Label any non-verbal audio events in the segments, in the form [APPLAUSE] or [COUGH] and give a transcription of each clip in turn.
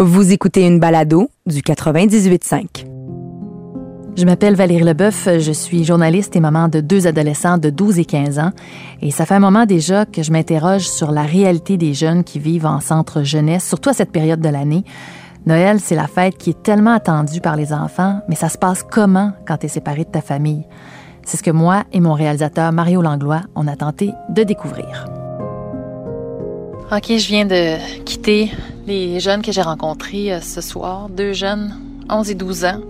Vous écoutez une balado du 98.5. Je m'appelle Valérie Leboeuf, je suis journaliste et maman de deux adolescents de 12 et 15 ans. Et ça fait un moment déjà que je m'interroge sur la réalité des jeunes qui vivent en centre jeunesse, surtout à cette période de l'année. Noël, c'est la fête qui est tellement attendue par les enfants, mais ça se passe comment quand tu es séparé de ta famille? C'est ce que moi et mon réalisateur Mario Langlois, on a tenté de découvrir. OK, je viens de quitter les jeunes que j'ai rencontrés euh, ce soir, deux jeunes, 11 et 12 ans,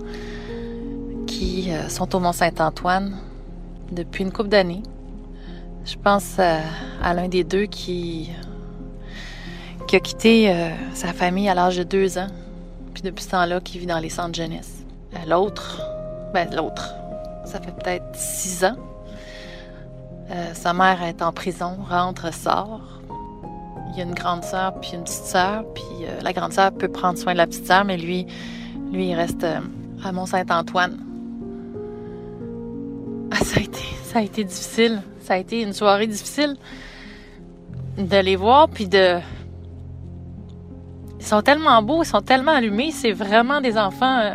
qui euh, sont au Mont-Saint-Antoine depuis une couple d'années. Je pense euh, à, l'un des deux qui, qui a quitté sa famille à l'âge de deux ans, puis depuis ce temps-là, qui vit dans les centres jeunesse. L'autre, ben l'autre, ça fait peut-être six ans. sa mère est en prison, rentre, sort. Il y a une grande sœur puis une petite sœur, puis euh, la grande sœur peut prendre soin de la petite sœur, mais lui, lui, il reste euh, à Mont-Saint-Antoine. [LAUGHS] Ah, ça a été, ça a été difficile. Ça a été une soirée difficile de les voir, puis de. Ils sont tellement beaux, ils sont tellement allumés. C'est vraiment des enfants euh,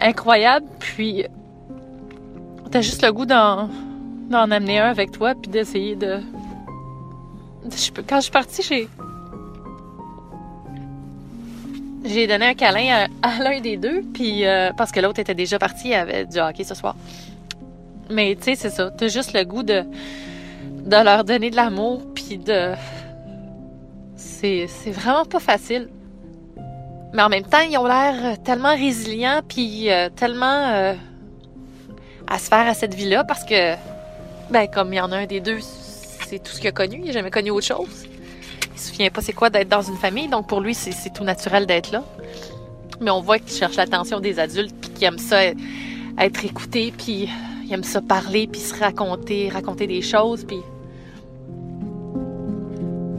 incroyables. Puis, t'as juste le goût d'en, d'en amener un avec toi, puis d'essayer de quand je suis partie, j'ai. J'ai donné un câlin à, l'un des deux, puis euh, parce que l'autre était déjà parti, il avait du hockey ce soir. Mais tu sais, c'est ça. T'as juste le goût de, de leur donner de l'amour, puis de. C'est, c'est vraiment pas facile. Mais en même temps, ils ont l'air tellement résilients, puis euh, tellement euh, à se faire à cette vie-là, parce que, ben, comme il y en a un des deux, c'est tout ce qu'il a connu. Il n'a jamais connu autre chose. Il se souvient pas c'est quoi d'être dans une famille, donc pour lui, c'est tout naturel d'être là. Mais on voit qu'il cherche l'attention des adultes, puis qu'il aime ça être écouté, puis il aime ça parler, puis se raconter, raconter des choses, puis...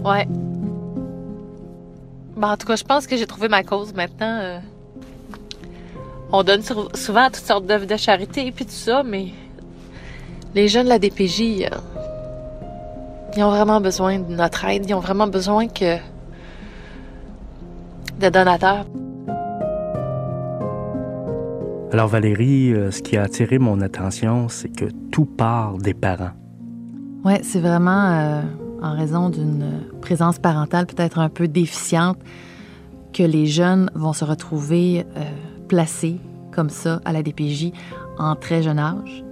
Ouais. Ben, en tout cas, je pense que j'ai trouvé ma cause maintenant. Euh. On donne souvent toutes sortes d'œuvres de charité, puis tout ça, mais les jeunes de la DPJ, ils ont vraiment besoin de notre aide. Ils ont vraiment besoin que de donateurs. Alors Valérie, euh, ce qui a attiré mon attention, c'est que tout part des parents. Oui, c'est vraiment euh, en raison d'une présence parentale peut-être un peu déficiente que les jeunes vont se retrouver euh, placés comme ça à la DPJ en très jeune âge.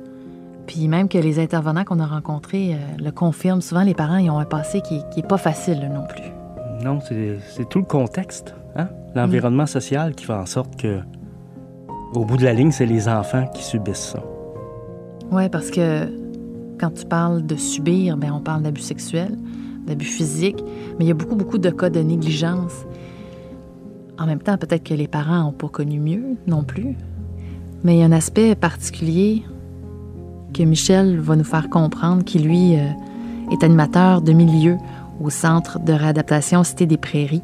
Puis même que les intervenants qu'on a rencontrés euh, le confirment, souvent les parents ils ont un passé qui n'est pas facile non plus. Non, c'est tout le contexte, hein? l'environnement social qui fait en sorte que, au bout de la ligne, c'est les enfants qui subissent ça. Oui, parce que quand tu parles de subir, bien, on parle d'abus sexuels, d'abus physiques, mais il y a beaucoup, beaucoup de cas de négligence. En même temps, peut-être que les parents n'ont pas connu mieux non plus. Mais il y a un aspect particulier que Michel va nous faire comprendre, qui lui euh, est animateur de milieu au Centre de réadaptation Cité des Prairies.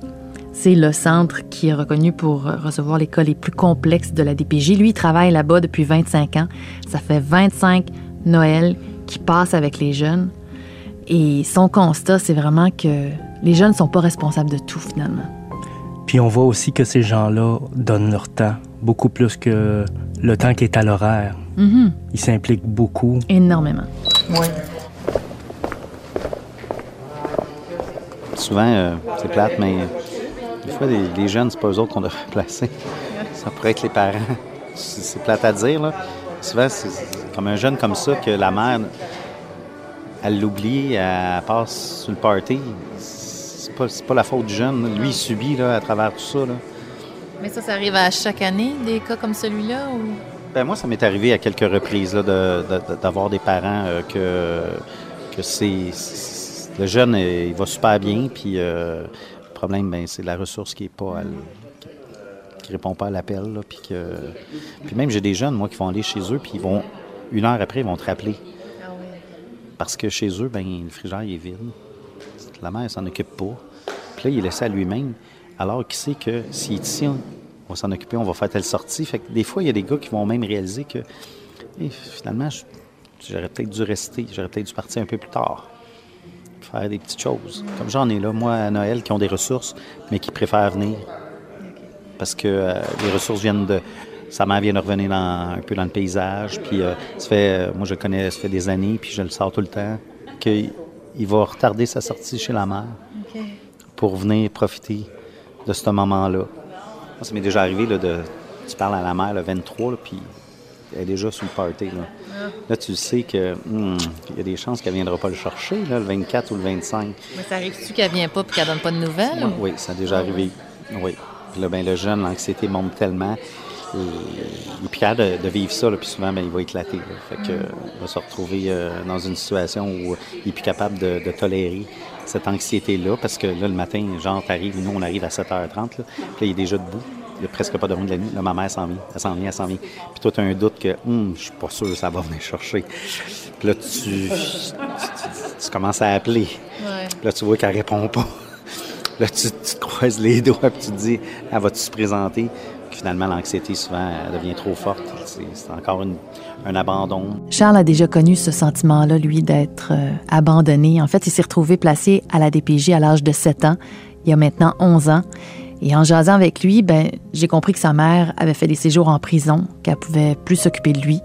C'est le centre qui est reconnu pour recevoir les cas les plus complexes de la DPJ. Lui, il travaille là-bas depuis 25 ans. Ça fait 25 Noël qu'il passe avec les jeunes. Et son constat, c'est vraiment que les jeunes ne sont pas responsables de tout, finalement. Puis on voit aussi que ces gens-là donnent leur temps, beaucoup plus que le temps qui est à l'horaire. Mm-hmm. Ils s'impliquent beaucoup. Énormément. Oui. Souvent, euh, c'est plate, mais des fois, les, jeunes, c'est pas eux autres qu'on devrait placer. Ça pourrait être les parents. C'est plate à dire, là. Souvent, c'est comme un jeune comme ça que la mère, elle l'oublie, elle passe sur le party. C'est pas, pas la faute du jeune. Lui, il subit là, à travers tout ça. Là. Mais ça, ça arrive à chaque année, des cas comme celui-là? Ou... Ben, moi, ça m'est arrivé à quelques reprises d'avoir des parents euh, que, que c'est. Le jeune, il va super bien, puis euh, le problème, ben, c'est la ressource qui est pas. qui répond pas à l'appel. Puis, que, puis même, j'ai des jeunes, moi, qui vont aller chez eux, puis ils vont. Une heure après, ils vont te rappeler. Ah Parce que chez eux, ben, le frigidaire est vide. La mère, elle s'en occupe pas. Puis là, il est laissé à lui-même. Alors qu'il sait que est ici, on va s'en occuper, on va faire telle sortie. Fait que des fois, il y a des gars qui vont même réaliser que finalement, j'aurais peut-être dû rester, j'aurais peut-être dû partir un peu plus tard. faire des petites choses. Comme j'en ai là, moi, à Noël, qui ont des ressources, mais qui préfèrent venir. Parce que euh, les ressources viennent de. Sa mère vient de revenir dans, un peu dans le paysage. Puis, euh, ça fait, euh, moi, je le connais, ça fait des années, puis je le sors tout le temps, qu'il il va retarder sa sortie chez la mère pour venir profiter de ce moment-là. Ça m'est déjà arrivé, là, de, tu parles à la mère le 23, là, puis elle est déjà sur le party. Là, là tu sais que hmm, il y a des chances qu'elle ne viendra pas le chercher, là, le 24 ou le 25. Mais ça arrive-tu qu'elle vient pas et qu'elle donne pas de nouvelles? ou- Oui, ça a déjà arrivé. Oui. Puis là, ben, le jeune, l'anxiété monte tellement. Et Il est plus capable de, de vivre ça, là, puis souvent, ben, il va éclater. là. Fait que, euh, il va se retrouver euh, dans une situation où il est plus capable de, de tolérer cette anxiété-là, parce que là, le matin, genre, t'arrives, nous, on arrive à 7h30, là, puis là, il est déjà debout. Il n'a presque pas dormi de la nuit. Là, ma mère s'en vient, elle s'en vient, elle s'en vient. Puis toi, tu as un doute que, hum, je suis pas sûr que ça va venir chercher. Puis là, tu, tu, tu- tu commences à appeler. Puis Là, tu vois qu'elle répond pas. Là, tu, tu te croises les [LAUGHS] doigts puis tu te dis, elle va-tu se présenter? Finalement, l'anxiété, souvent, elle devient trop forte. C'est encore un abandon. Charles a déjà connu ce sentiment-là, lui, d'être euh, abandonné. En fait, il s'est retrouvé placé à la DPJ à l'âge de 7 ans, il y a maintenant 11 ans. Et en jasant avec lui, ben, j'ai compris que sa mère avait fait des séjours en prison, qu'elle pouvait plus s'occuper de lui.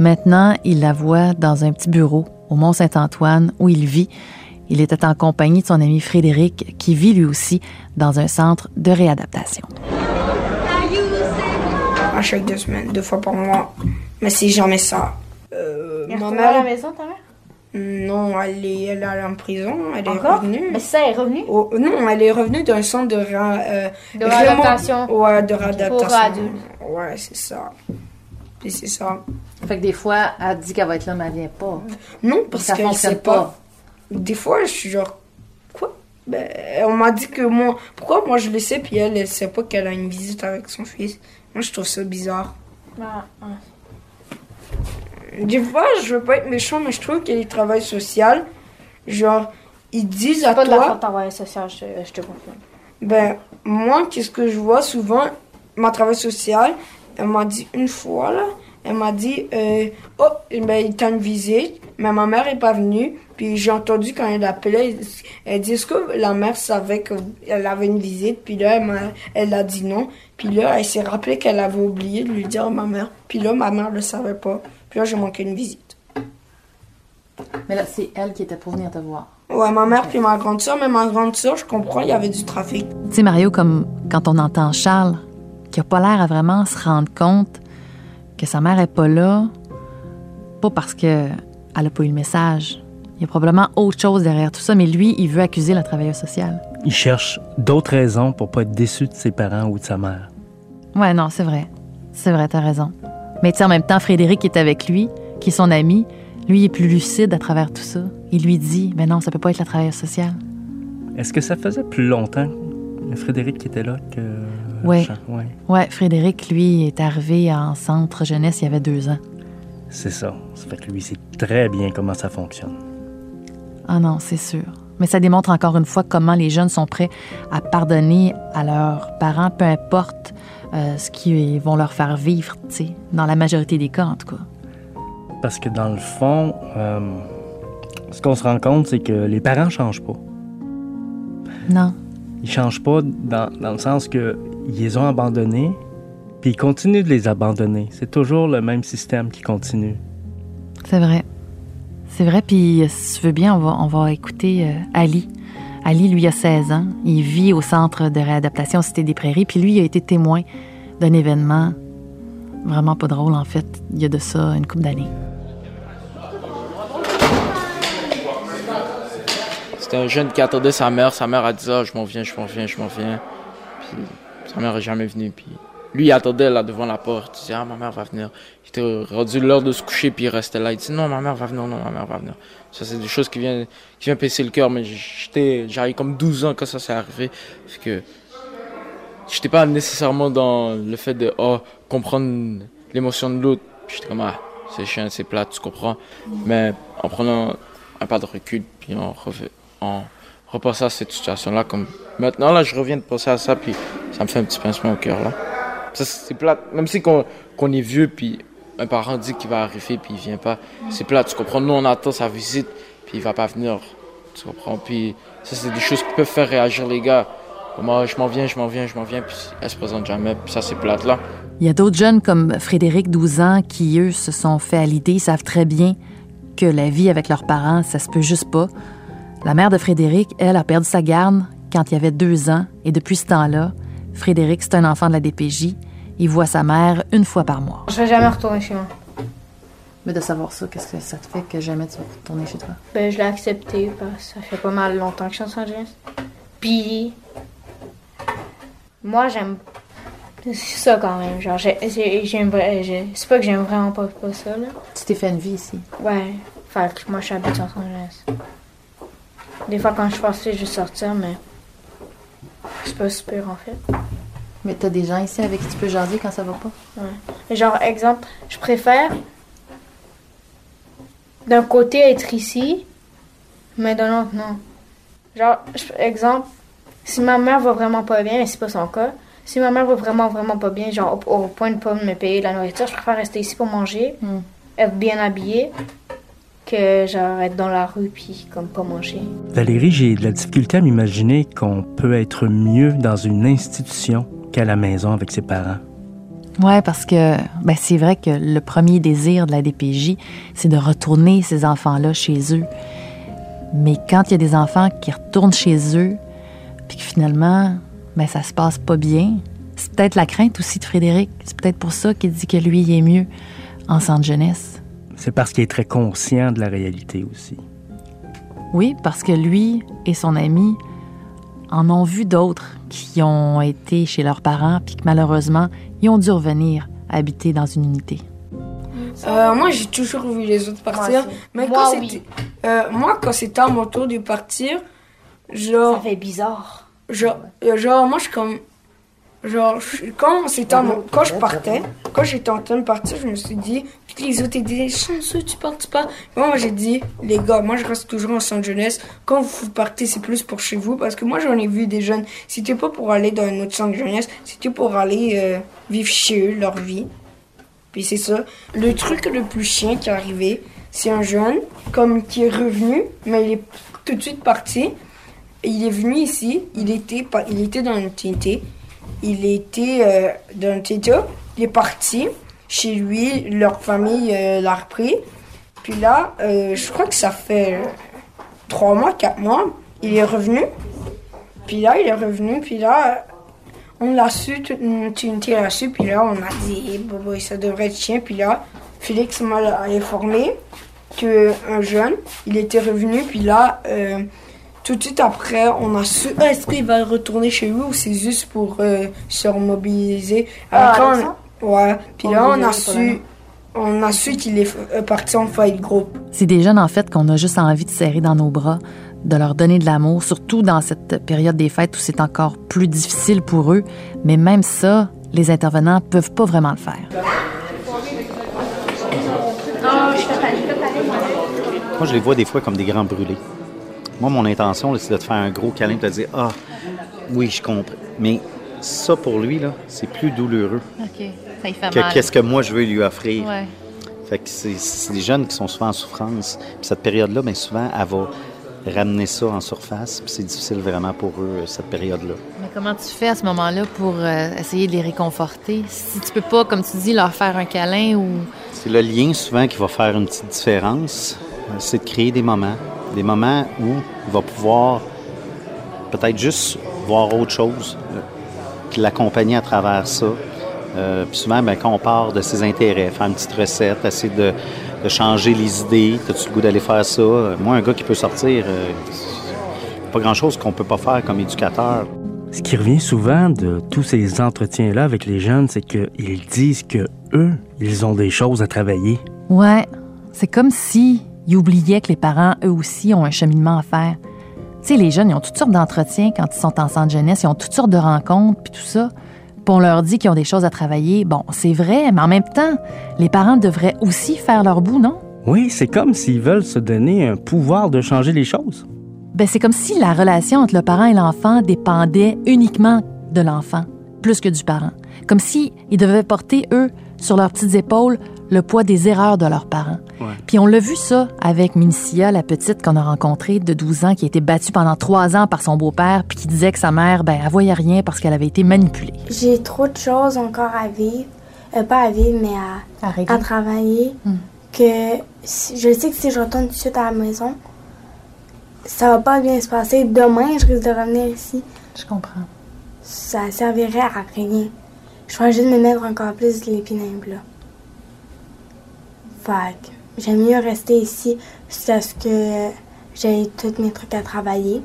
Maintenant, il la voit dans un petit bureau au Mont-Saint-Antoine où il vit. Il était en compagnie de son ami Frédéric, qui vit lui aussi dans un centre de réadaptation. À chaque deux semaines, deux fois par mois. Mais c'est jamais ça. Euh, Elle est ma retournée à la mère, maison, ta mère? non, elle est, elle est en prison. Elle est revenue. Mais ça, elle est revenue? Oh, non, elle est revenue d'un centre de, ra- euh, De réadaptation. Ouais, de réadaptation. adultes. Ouais, c'est ça. Puis c'est ça. Fait que des fois, elle dit qu'elle va être là, mais elle vient pas. Non, parce Ça qu'elle fonctionne sait pas. Des fois, je suis genre? Ben, on m'a dit que moi, pourquoi moi je le sais, puis elle, elle sait pas qu'elle a une visite avec son fils. Moi, je trouve ça bizarre. Ah, ah. Des fois, je veux pas être méchant, mais je trouve que les travail social, genre, ils disent à pas de toi, faute d'envoyer social, je, te- je te confirme. ben, moi, qu'est-ce que je vois souvent, ma travail social, elle m'a dit une fois, là, elle m'a dit, euh, oh, ben, il t'a une visite, mais ma mère est pas venue, puis j'ai entendu quand elle appelait, elle dit, est-ce que la mère savait qu'elle avait une visite, puis là, elle, m'a- elle a dit non, puis là, elle s'est rappelé qu'elle avait oublié de lui dire à ma mère, puis là, ma mère le savait pas, puis là, j'ai manqué une visite. Mais là, c'est elle qui était pour venir te voir. Ouais, ma mère puis ma grande soeur, mais ma grande soeur, je comprends, il y avait du trafic. Tu sais, Mario, comme quand on entend Charles, qui a pas l'air à vraiment se rendre compte que sa mère est pas là, pas parce que elle a pas eu le message. Il y a probablement autre chose derrière tout ça, mais lui, il veut accuser la travailleuse sociale. Il cherche d'autres raisons pour pas être déçu de ses parents ou de sa mère. Ouais, non, c'est vrai. C'est vrai, t'as raison. Mais tu sais, en même temps, Frédéric qui est avec lui, qui est son ami, lui, il est plus lucide à travers tout ça. Il lui dit, mais non, ça peut pas être la travailleuse sociale. Est-ce que ça faisait plus longtemps, Frédéric, qui était là que. Jean? Ouais. Ouais, Frédéric, lui, est arrivé en centre jeunesse il y avait deux ans. C'est ça. Ça fait que lui, il sait très bien comment ça fonctionne. Ah non, c'est sûr. Mais ça démontre encore une fois comment les jeunes sont prêts à pardonner à leurs parents, peu importe euh, ce qu'ils vont leur faire vivre, tu sais, dans la majorité des cas en tout cas. Parce que dans le fond, euh, ce qu'on se rend compte, c'est que les parents changent pas. Non. Ils changent pas dans, dans le sens que ils les ont abandonnés, puis ils continuent de les abandonner. C'est toujours le même système qui continue. C'est vrai. C'est vrai, puis euh, si tu veux bien, on va, on va écouter euh, Ali. Ali, lui, a 16 ans. Il vit au centre de réadaptation Cité des Prairies, puis lui, il a été témoin d'un événement vraiment pas drôle, en fait, il y a de ça une couple d'années. C'était un jeune qui attendait sa mère. Sa mère a dit ah, je m'en viens, je m'en viens, je m'en viens. Puis sa mère est jamais venue. Puis lui, il attendait là devant la porte. Il disait ah, ma mère va venir. Il était rendu l'heure de se coucher, puis il restait là. Il dit non, ma mère va venir, non, ma mère va venir. Ça, c'est des choses qui viennent, qui viennent le cœur. Mais j'étais, j'avais comme 12 ans quand ça s'est arrivé. Fait que j'étais pas nécessairement dans le fait de oh, comprendre l'émotion de l'autre. J'étais comme ah, c'est chiant, c'est plat, tu comprends. Mais en prenant un pas de recul, puis en, rev- en repassant à cette situation-là, comme maintenant, là, je reviens de penser à ça, puis ça me fait un petit pincement au cœur, là. C'est plate. Même si qu'on est vieux, puis un parent dit qu'il va arriver, puis il vient pas, c'est plate, tu comprends. Nous, on attend sa visite, puis il va pas venir. Tu comprends? Puis ça, c'est des choses qui peuvent faire réagir les gars. Moi, je m'en viens, je m'en viens, je m'en viens, puis elle se présente jamais, puis ça, c'est plate là. Il y a d'autres jeunes comme Frédéric, 12 ans, qui, eux, se sont fait à l'idée, savent très bien que la vie avec leurs parents, ça se peut juste pas. La mère de Frédéric, elle, a perdu sa garde quand il avait deux ans, et depuis ce temps-là, Frédéric, c'est un enfant de la DPJ. Il voit sa mère une fois par mois. Je vais jamais retourner chez moi. Mais de savoir ça, qu'est-ce que ça te fait que jamais tu vas retourner chez toi? Ben, je l'ai accepté parce que ça fait pas mal longtemps que je suis en Los Angeles. Puis, moi, j'aime ça quand même. Genre, j'ai- j'ai- j'aime c'est pas que j'aime vraiment pas, pas ça, là. Tu t'es fait une vie ici? Ouais, fait que moi, je suis habituée en Los Angeles. Des fois, quand je suis forcée, je vais sortir, mais c'est pas super en fait. Mais t'as des gens ici avec qui tu peux jaser quand ça va pas? Ouais. Genre, exemple, je préfère d'un côté être ici, mais d'un autre, non. Genre, exemple, si ma mère va vraiment pas bien, mais c'est pas son cas, si ma mère va vraiment, vraiment pas bien, genre au, au point de pas me payer de la nourriture, je préfère rester ici pour manger, Hmm. être bien habillée, que genre être dans la rue puis comme pas manger. Valérie, j'ai de la difficulté à m'imaginer qu'on peut être mieux dans une institution qu'à la maison avec ses parents. Ouais, parce que ben, c'est vrai que le premier désir de la DPJ, c'est de retourner ces enfants-là chez eux. Mais quand il y a des enfants qui retournent chez eux, puis que finalement, ben, ça se passe pas bien, c'est peut-être la crainte aussi de Frédéric. C'est peut-être pour ça qu'il dit que lui, il est mieux en centre jeunesse. C'est parce qu'il est très conscient de la réalité aussi. Oui, parce que lui et son ami en ont vu d'autres qui ont été chez leurs parents, puis que malheureusement, ils ont dû revenir habiter dans une unité. Euh, moi, j'ai toujours vu les autres partir. aussi. Mais Moi, quand oui. c'était, euh, moi, quand c'était à mon tour de partir, genre, fait bizarre. genre, euh, genre, moi, je suis comme, genre, je- quand mon- quand je partais, quand j'étais en train de partir, je me suis dit, puis les autres ils disaient, chanceux, tu partes pas. Moi, j'ai dit, les gars, moi, je reste toujours en centre jeunesse. Quand vous partez, c'est plus pour chez vous, parce que moi, j'en ai vu des jeunes. C'était pas pour aller dans un autre centre jeunesse, c'était pour aller euh, vivre chez eux leur vie. Puis c'est ça. Le truc le plus chiant qui est arrivé, c'est un jeune comme qui est revenu, mais il est tout de suite parti. Il est venu ici, il était, pas- il était dans une TNT. Il était euh, dans TNT, il est parti. Chez lui, leur famille euh, l'a repris. Puis là, euh, je crois que ça fait euh, trois mois, quatre mois, il est revenu. Puis là, il est revenu, puis là, on l'a su, toute une TNT l'a su, puis là, on a dit, Eh, bah, ça devrait être chien. Puis là, Félix m'a informé qu'un jeune, il était revenu, puis là, tout de suite après, on a su, Ah, est-ce qu'il va retourner chez lui ou c'est juste pour euh, se remobiliser? Ah, on- Alexandre? ouais, puis là, on a su, on a su qu'il est euh, parti en fight group. C'est des jeunes, en fait, qu'on a juste envie de serrer dans nos bras, de leur donner de l'amour, surtout dans cette période des fêtes où c'est encore plus difficile pour eux. Mais même ça, les intervenants peuvent pas vraiment le faire. Moi, je les vois des fois comme des grands brûlés. Moi, mon intention, c'est de te faire un gros câlin, de te dire Ah, oui, je comprends. Mais ça, pour lui, là, c'est plus douloureux OK. Ça y fait que qu'est-ce que moi, je veux lui offrir. Ouais. Fait que c'est- des jeunes qui sont souvent en souffrance. Puis cette période-là, bien souvent, elle va ramener ça en surface. Puis c'est difficile vraiment pour eux, euh, cette période-là. Mais comment tu fais à ce moment-là pour euh, essayer de les réconforter? Si tu peux pas, comme tu dis, leur faire un câlin ou... C'est le lien souvent qui va faire une petite différence. Euh, C'est de créer des moments. Des moments où il va pouvoir peut-être juste voir autre chose, euh, puis l'accompagner à travers ça. Euh, puis souvent, ben, quand on part de ses intérêts, faire une petite recette, essayer de, de changer les idées, as-tu le goût d'aller faire ça? Euh, Moi, un gars qui peut sortir, euh, pas grand-chose qu'on peut pas faire comme éducateur. Ce qui revient souvent de tous ces entretiens-là avec les jeunes, c'est qu'ils disent que eux, ils ont des choses à travailler. Ouais, c'est comme si ils oubliaient que les parents, eux aussi, ont un cheminement à faire. Tu sais, les jeunes, ils ont toutes sortes d'entretiens quand ils sont en centre jeunesse, ils ont toutes sortes de rencontres, puis tout ça. Puis on leur dit qu'ils ont des choses à travailler. Bon, c'est vrai, mais en même temps, les parents devraient aussi faire leur bout, non? Oui, c'est comme s'ils veulent se donner un pouvoir de changer les choses. Ben, c'est comme si la relation entre le parent et l'enfant dépendait uniquement de l'enfant, plus que du parent. Comme si ils devaient porter, eux, sur leurs petites épaules, le poids des erreurs de leurs parents. Puis on l'a vu ça avec Minicia, la petite qu'on a rencontrée de 12 ans, qui a été battue pendant trois ans par son beau-père, puis qui disait que sa mère, ben, elle voyait rien parce qu'elle avait été manipulée. J'ai trop de choses encore à vivre. Euh, pas à vivre, mais à, À à travailler. Hmm. Que si- je sais que si je retourne tout de suite à la maison, ça va pas bien se passer. Demain, je risque de revenir ici. Je comprends. Ça servirait à rien. Je vais juste me mettre encore plus plats. Fait que j'aime mieux rester ici jusqu'à ce que j'ai tous mes trucs à travailler.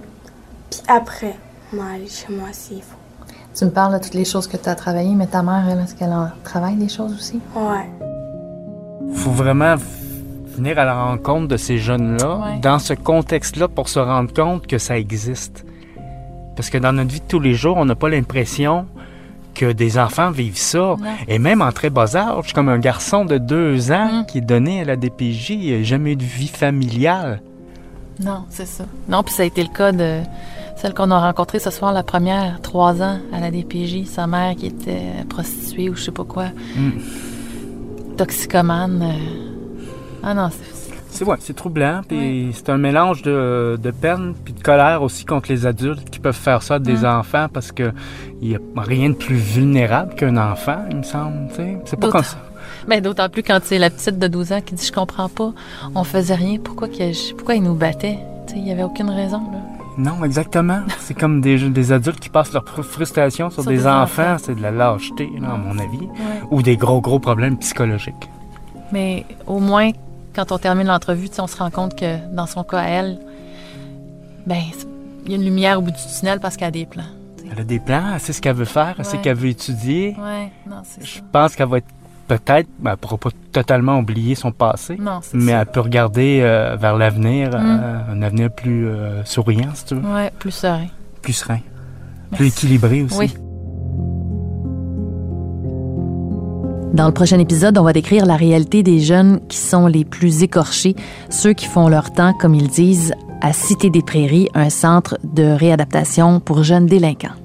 Puis après, moi, aller chez moi s'il faut. Tu me parles de toutes les choses que tu as travaillées, mais ta mère, elle, est-ce qu'elle en travaille des choses aussi? Ouais. faut vraiment venir à la rencontre de ces jeunes-là Ouais. dans ce contexte-là pour se rendre compte que ça existe. Parce que dans notre vie de tous les jours, on n'a pas l'impression que des enfants vivent ça. Et même en très bas âge, comme un garçon de deux ans Mm. qui est donné à la DPJ, il n'a jamais eu de vie familiale. Non, c'est ça. Non, puis ça a été le cas de celle qu'on a rencontrée ce soir, la première, trois ans à la DPJ, sa mère qui était prostituée ou je sais pas quoi, Mm. toxicomane. euh. Ah non, c'est... C'est ouais, c'est troublant, puis c'est un mélange de, de peine puis de colère aussi contre les adultes qui peuvent faire ça à des enfants parce que il y a rien de plus vulnérable qu'un enfant, il me semble. C'est pas comme ça. Ben, d'autant plus quand c'est la petite de 12 ans qui dit Je comprends pas, on faisait rien, pourquoi, pourquoi ils nous battaient? Il y avait aucune raison. Là. Non, exactement. [LAUGHS] C'est comme des, des adultes qui passent leur fr- frustration sur, Sur des, des enfants. enfants. C'est de la lâcheté, là, à mon avis. Ou des gros, gros problèmes psychologiques. Mais au moins, quand on termine l'entrevue, on se rend compte que dans son cas, elle, ben, il y a une lumière au bout du tunnel parce qu'elle a des plans. Elle a des plans, elle sait ce qu'elle veut faire, elle sait Ouais. qu'elle veut étudier. Ouais, non, c'est Je ça. pense qu'elle va être peut-être, ben, elle pourra pas totalement oublier son passé, Non, c'est mais ça. elle peut regarder euh, vers l'avenir, Mm. euh, un avenir plus euh, souriant, si tu veux, Ouais, plus serein. plus serein, plus équilibré aussi. Oui. Dans le prochain épisode, on va décrire la réalité des jeunes qui sont les plus écorchés, ceux qui font leur temps, comme ils disent, à Cité des Prairies, un centre de réadaptation pour jeunes délinquants.